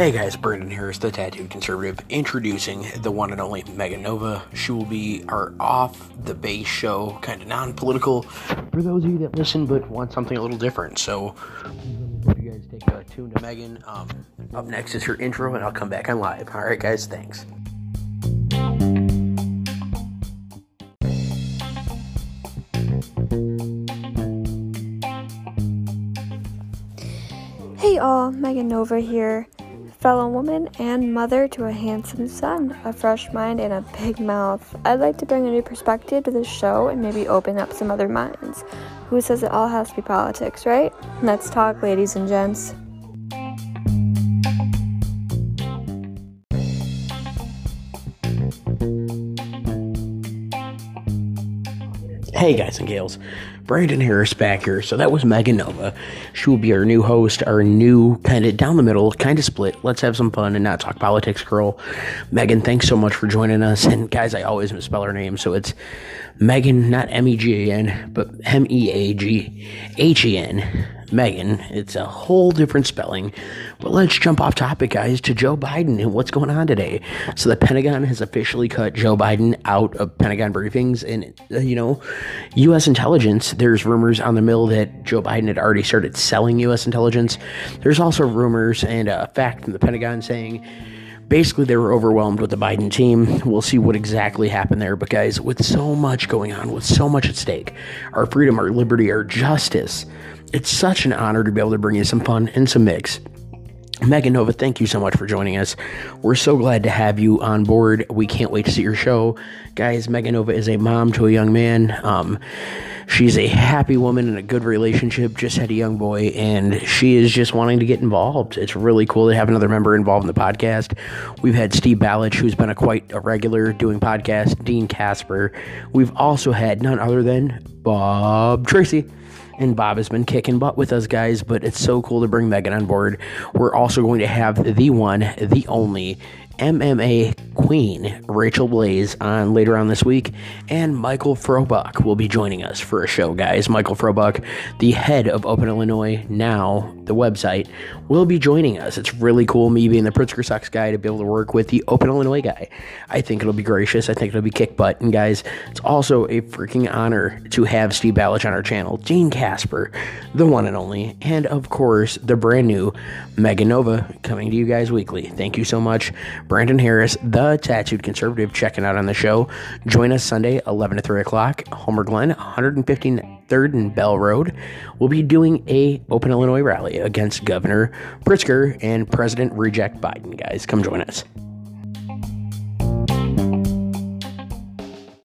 Hey guys, Brandon Harris, the Tattooed Conservative, introducing the one and only Megan Nova. She will be our off the base show, kind of non political, for those of you that listen but want something a little different. So, hope you guys take a tune to Megan. Um, up next is her intro, and I'll come back on live. All right, guys, thanks. Hey all, Megan Nova here, fellow woman and mother to a handsome son, a fresh mind, and a big mouth. I'd like to bring a new perspective to the show and maybe open up some other minds. Who says it all has to be politics, right? Let's talk, ladies and gents. Hey guys and gals, Brandon Harris back here. So that was Megan Nova. She will be our new host, our new kind of down the middle, kind of split. Let's have some fun and not talk politics, girl. Megan, thanks so much for joining us. And guys, I always misspell her name, so it's Megan, not M E G A N, but M E A G H E N. Megan. It's a whole different spelling. But let's jump off topic, guys, to Joe Biden and what's going on today. So the Pentagon has officially cut Joe Biden out of Pentagon briefings. And, uh, you know, U.S. intelligence, there's rumors on the mill that Joe Biden had already started selling U.S. intelligence. There's also rumors and a fact from the Pentagon saying, basically they were overwhelmed with the Biden team. We'll see what exactly happened there. But guys, with so much going on, with so much at stake, our freedom, our liberty, our justice, it's such an honor to be able to bring you some fun and some mix. Megan Nova, thank you so much for joining us. We're so glad to have you on board. We can't wait to see your show. Guys, Megan Nova is a mom to a young man. Um, she's a happy woman in a good relationship, just had a young boy, and she is just wanting to get involved. It's really cool to have another member involved in the podcast. We've had Steve Balich, who's been a quite a regular doing podcasts, Dean Casper. We've also had none other than Bob Tracy and Bob has been kicking butt with us guys, but it's so cool to bring Megan on board. We're also going to have the one, the only MMA queen, Rachel Blaze, on later on this week, and Michael Frobuck will be joining us for a show, guys. Michael Frobuck, the head of Open Illinois, now the website, will be joining us. It's really cool, me being the Pritzker Sucks guy, to be able to work with the Open Illinois guy. I think it'll be gracious. I think it'll be kick butt. And guys, it's also a freaking honor to have Steve Balich on our channel, Dean Casper, the one and only, and of course, the brand new Megan Nova coming to you guys weekly. Thank you so much. Brandon Harris, the tattooed conservative, checking out on the show. Join us Sunday, 11 to 3 o'clock, Homer Glen, 153rd and Bell Road. We'll be doing a Open Illinois rally against Governor Pritzker and President Reject Biden, guys. Come join us.